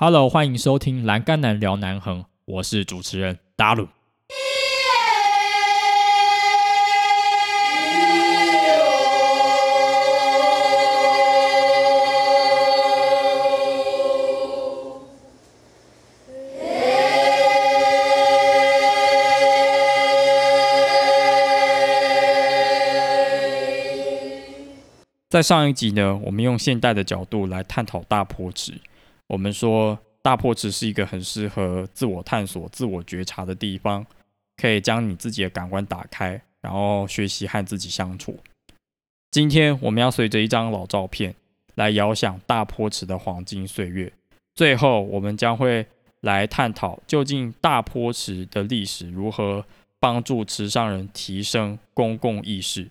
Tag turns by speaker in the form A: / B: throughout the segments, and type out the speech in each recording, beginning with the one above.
A: Hello，欢迎收听《栏杆男聊南横》，我是主持人达鲁。在上一集呢，我们用现代的角度来探讨大坡池。我们说大坡池是一个很适合自我探索、自我觉察的地方，可以将你自己的感官打开，然后学习和自己相处。今天我们要随着一张老照片来遥想大坡池的黄金岁月。最后，我们将会来探讨究竟大坡池的历史如何帮助池上人提升公共意识。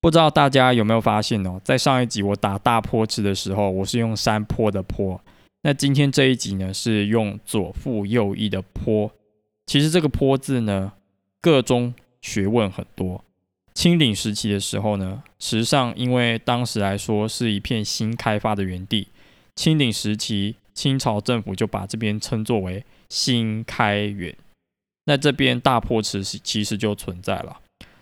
A: 不知道大家有没有发现哦，在上一集我打大坡池的时候，我是用山坡的坡。那今天这一集呢，是用左腹右翼的坡。其实这个坡字呢，个中学问很多。清领时期的时候呢，池上因为当时来说是一片新开发的园地，清领时期清朝政府就把这边称作为新开园。那这边大坡池其实就存在了。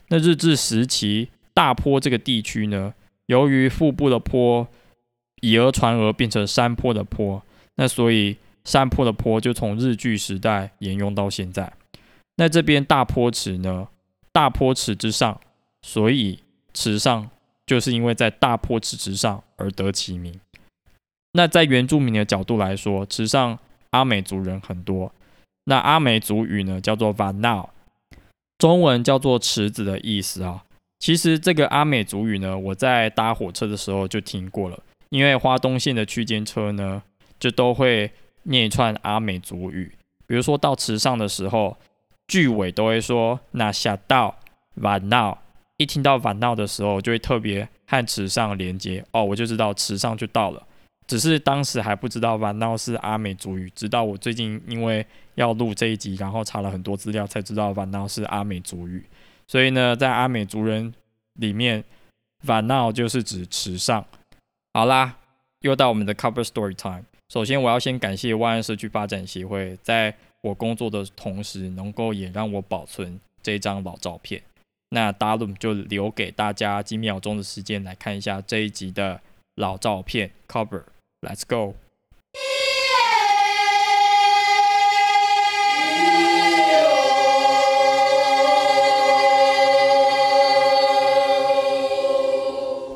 A: 那日治时期。大坡这个地区呢，由于腹部的坡以讹传讹变成山坡的坡，那所以山坡的坡就从日据时代沿用到现在。那这边大坡池呢，大坡池之上，所以池上就是因为在大坡池之上而得其名。那在原住民的角度来说，池上阿美族人很多，那阿美族语呢叫做 vanau，中文叫做池子的意思啊。其实这个阿美族语呢，我在搭火车的时候就听过了。因为花东线的区间车呢，就都会念一串阿美族语。比如说到池上的时候，句尾都会说“那下到晚闹”。一听到晚闹的时候，就会特别和池上连接哦，我就知道池上就到了。只是当时还不知道晚闹是阿美族语，直到我最近因为要录这一集，然后查了很多资料，才知道晚闹是阿美族语。所以呢，在阿美族人里面，van now 就是指池上。好啦，又到我们的 cover story time。首先，我要先感谢万安社区发展协会，在我工作的同时，能够也让我保存这张老照片。那 d a l 就留给大家几秒钟的时间来看一下这一集的老照片 cover。Let's go。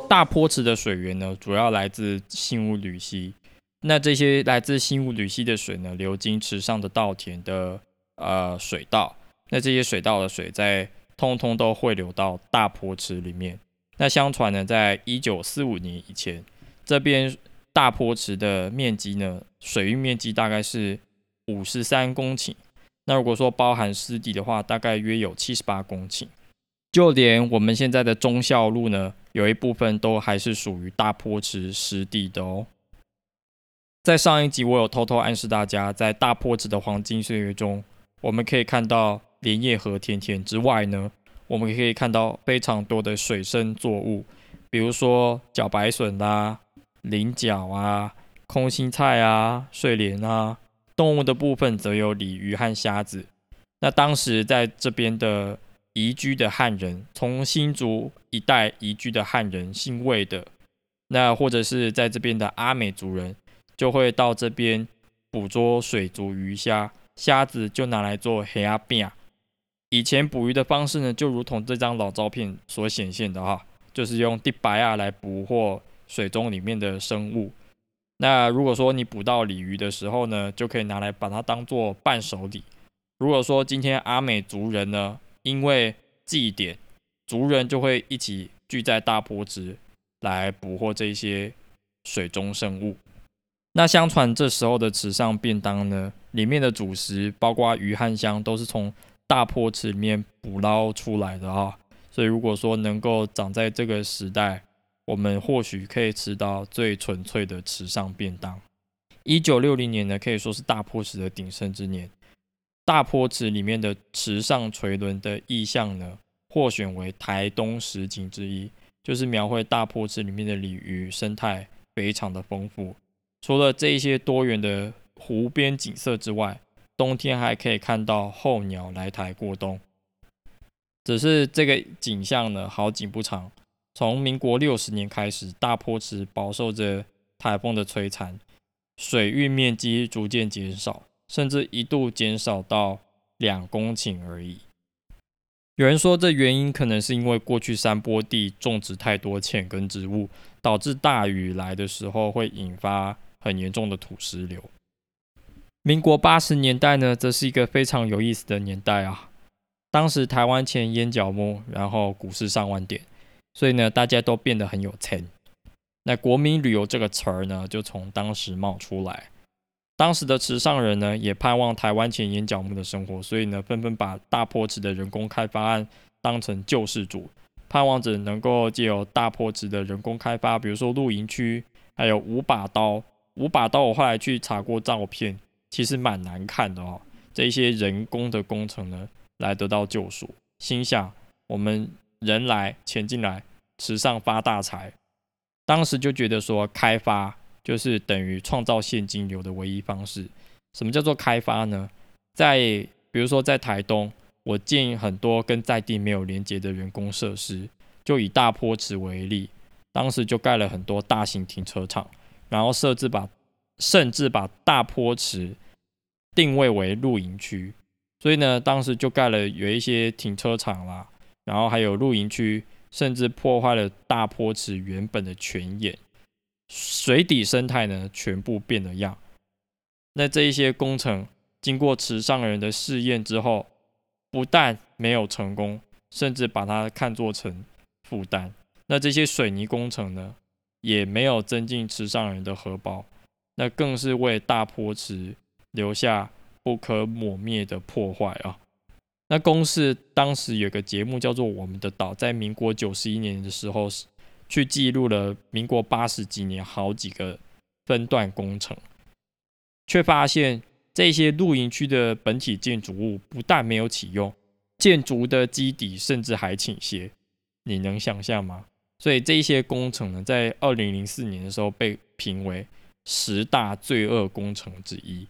A: 大坡池的水源呢，主要来自新屋吕溪。那这些来自新屋吕溪的水呢，流经池上的稻田的呃水道。那这些水道的水在通通都汇流到大坡池里面。那相传呢，在一九四五年以前，这边大坡池的面积呢，水域面积大概是五十三公顷。那如果说包含湿地的话，大概约有七十八公顷。就连我们现在的忠孝路呢。有一部分都还是属于大坡池湿地的哦。在上一集，我有偷偷暗示大家，在大坡池的黄金岁月中，我们可以看到莲叶和田田之外呢，我们可以看到非常多的水生作物，比如说茭白笋啦、菱角啊、空心菜啊、睡莲啊。动物的部分则有鲤鱼和虾子。那当时在这边的。移居的汉人，从新竹一带移居的汉人，姓魏的，那或者是在这边的阿美族人，就会到这边捕捉水族鱼虾，虾子就拿来做黑阿饼。以前捕鱼的方式呢，就如同这张老照片所显现的哈，就是用地白啊来捕获水中里面的生物。那如果说你捕到鲤鱼的时候呢，就可以拿来把它当做伴手礼。如果说今天阿美族人呢，因为祭典，族人就会一起聚在大坡池来捕获这些水中生物。那相传这时候的池上便当呢，里面的主食包括鱼和香，都是从大坡池里面捕捞出来的啊。所以如果说能够长在这个时代，我们或许可以吃到最纯粹的池上便当。一九六零年呢，可以说是大坡池的鼎盛之年。大坡池里面的池上垂纶的意象呢，获选为台东十景之一，就是描绘大坡池里面的鲤鱼生态非常的丰富。除了这一些多元的湖边景色之外，冬天还可以看到候鸟来台过冬。只是这个景象呢，好景不长。从民国六十年开始，大坡池饱受着台风的摧残，水域面积逐渐减少，甚至一度减少到两公顷而已。有人说，这原因可能是因为过去山坡地种植太多浅根植物，导致大雨来的时候会引发很严重的土石流。民国八十年代呢，则是一个非常有意思的年代啊。当时台湾前烟角木，然后股市上万点，所以呢，大家都变得很有钱。那国民旅游这个词儿呢，就从当时冒出来。当时的池上人呢，也盼望台湾前沿角木的生活，所以呢，纷纷把大坡池的人工开发案当成救世主，盼望着能够借由大坡池的人工开发，比如说露营区，还有五把刀。五把刀，我后来去查过照片，其实蛮难看的哦。这些人工的工程呢，来得到救赎。心想，我们人来钱进来，池上发大财。当时就觉得说，开发。就是等于创造现金流的唯一方式。什么叫做开发呢？在比如说在台东，我建很多跟在地没有连接的人工设施。就以大坡池为例，当时就盖了很多大型停车场，然后设置把甚至把大坡池定位为露营区。所以呢，当时就盖了有一些停车场啦，然后还有露营区，甚至破坏了大坡池原本的泉眼。水底生态呢，全部变了样。那这一些工程经过池上人的试验之后，不但没有成功，甚至把它看作成负担。那这些水泥工程呢，也没有增进池上人的荷包，那更是为大坡池留下不可抹灭的破坏啊！那公司当时有个节目叫做《我们的岛》，在民国九十一年的时候是。去记录了民国八十几年好几个分段工程，却发现这些露营区的本体建筑物不但没有启用，建筑的基底甚至还倾斜，你能想象吗？所以这一些工程呢，在二零零四年的时候被评为十大罪恶工程之一。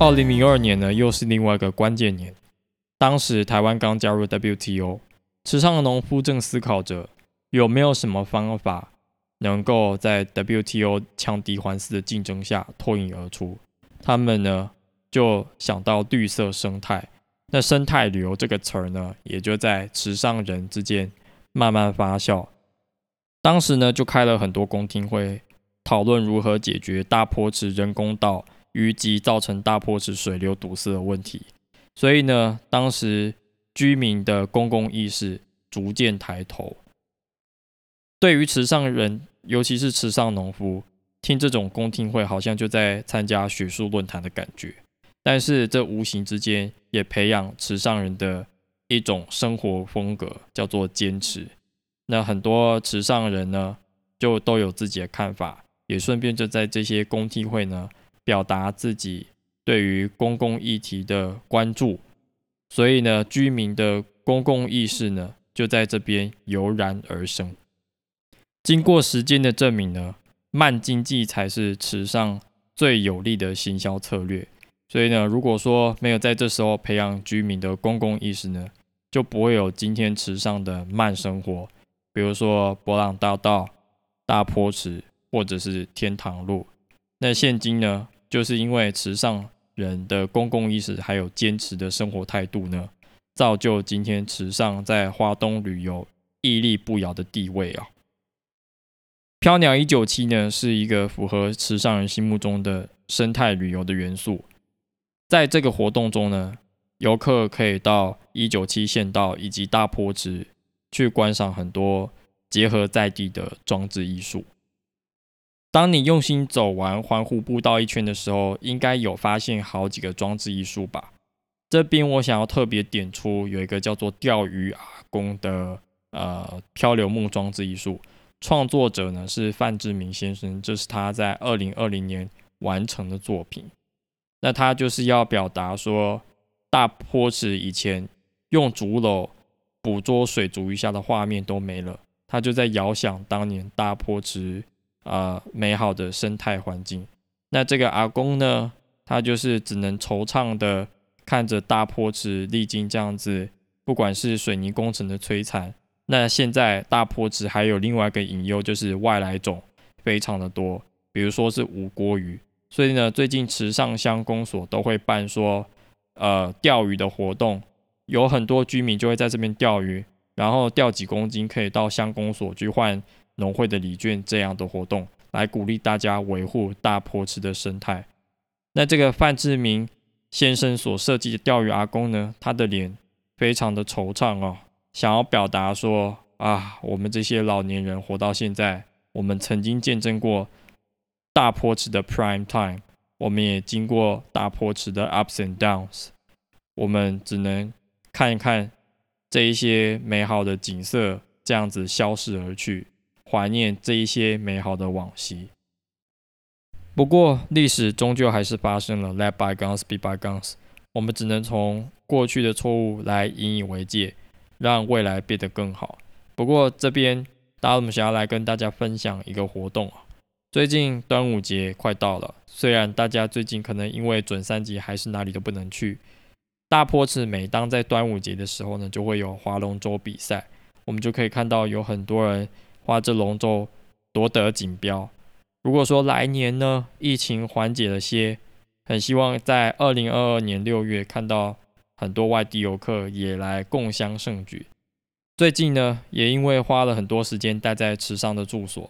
A: 二零零二年呢，又是另外一个关键年。当时台湾刚加入 WTO，池上的农夫正思考着有没有什么方法能够在 WTO 强敌环伺的竞争下脱颖而出。他们呢就想到绿色生态，那生态旅游这个词儿呢，也就在池上人之间慢慢发酵。当时呢就开了很多公听会，讨论如何解决大坡池人工岛。淤积造成大坡池水流堵塞的问题，所以呢，当时居民的公共意识逐渐抬头。对于池上人，尤其是池上农夫，听这种公听会，好像就在参加学术论坛的感觉。但是这无形之间也培养池上人的一种生活风格，叫做坚持。那很多池上人呢，就都有自己的看法，也顺便就在这些公听会呢。表达自己对于公共议题的关注，所以呢，居民的公共意识呢，就在这边油然而生。经过时间的证明呢，慢经济才是池上最有利的行销策略。所以呢，如果说没有在这时候培养居民的公共意识呢，就不会有今天池上的慢生活，比如说博朗大道、大坡池或者是天堂路。那现今呢？就是因为池上人的公共意识还有坚持的生活态度呢，造就今天池上在华东旅游屹立不摇的地位啊。飘鸟一九七呢是一个符合池上人心目中的生态旅游的元素，在这个活动中呢，游客可以到一九七县道以及大坡池去观赏很多结合在地的装置艺术。当你用心走完环湖步道一圈的时候，应该有发现好几个装置艺术吧？这边我想要特别点出，有一个叫做钓鱼阿公的呃漂流木装置艺术，创作者呢是范志明先生，这是他在二零二零年完成的作品。那他就是要表达说，大坡池以前用竹篓捕捉水族鱼虾的画面都没了，他就在遥想当年大坡池啊美好的生态环境。那这个阿公呢，他就是只能惆怅的看着大坡池历经这样子，不管是水泥工程的摧残，那现在大坡池还有另外一个隐忧，就是外来种非常的多，比如说是无锅鱼。所以呢，最近池上乡公所都会办说，呃，钓鱼的活动，有很多居民就会在这边钓鱼，然后钓几公斤可以到乡公所去换农会的礼券，这样的活动来鼓励大家维护大坡池的生态。那这个范志明先生所设计的钓鱼阿公呢，他的脸非常的惆怅哦，想要表达说啊，我们这些老年人活到现在，我们曾经见证过。大坡池的 prime time，我们也经过大坡池的 ups and downs，我们只能看一看这一些美好的景色，这样子消逝而去，怀念这一些美好的往昔。不过历史终究还是发生了，let bygones be bygones，我们只能从过去的错误来引以为戒，让未来变得更好。不过这边，大家我们想要来跟大家分享一个活动啊。最近端午节快到了，虽然大家最近可能因为准三级还是哪里都不能去，大坡池每当在端午节的时候呢，就会有划龙舟比赛，我们就可以看到有很多人划着龙舟夺得锦标。如果说来年呢疫情缓解了些，很希望在二零二二年六月看到很多外地游客也来共襄盛举。最近呢也因为花了很多时间待在池上的住所。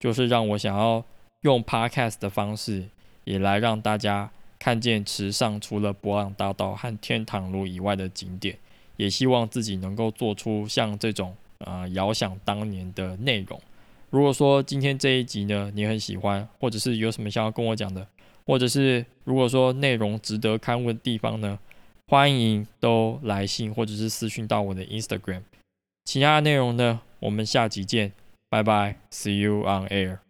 A: 就是让我想要用 podcast 的方式，也来让大家看见池上除了博朗大道和天堂路以外的景点，也希望自己能够做出像这种呃遥想当年的内容。如果说今天这一集呢你很喜欢，或者是有什么想要跟我讲的，或者是如果说内容值得看问的地方呢，欢迎都来信或者是私讯到我的 Instagram。其他内容呢，我们下集见，拜拜，See you on air。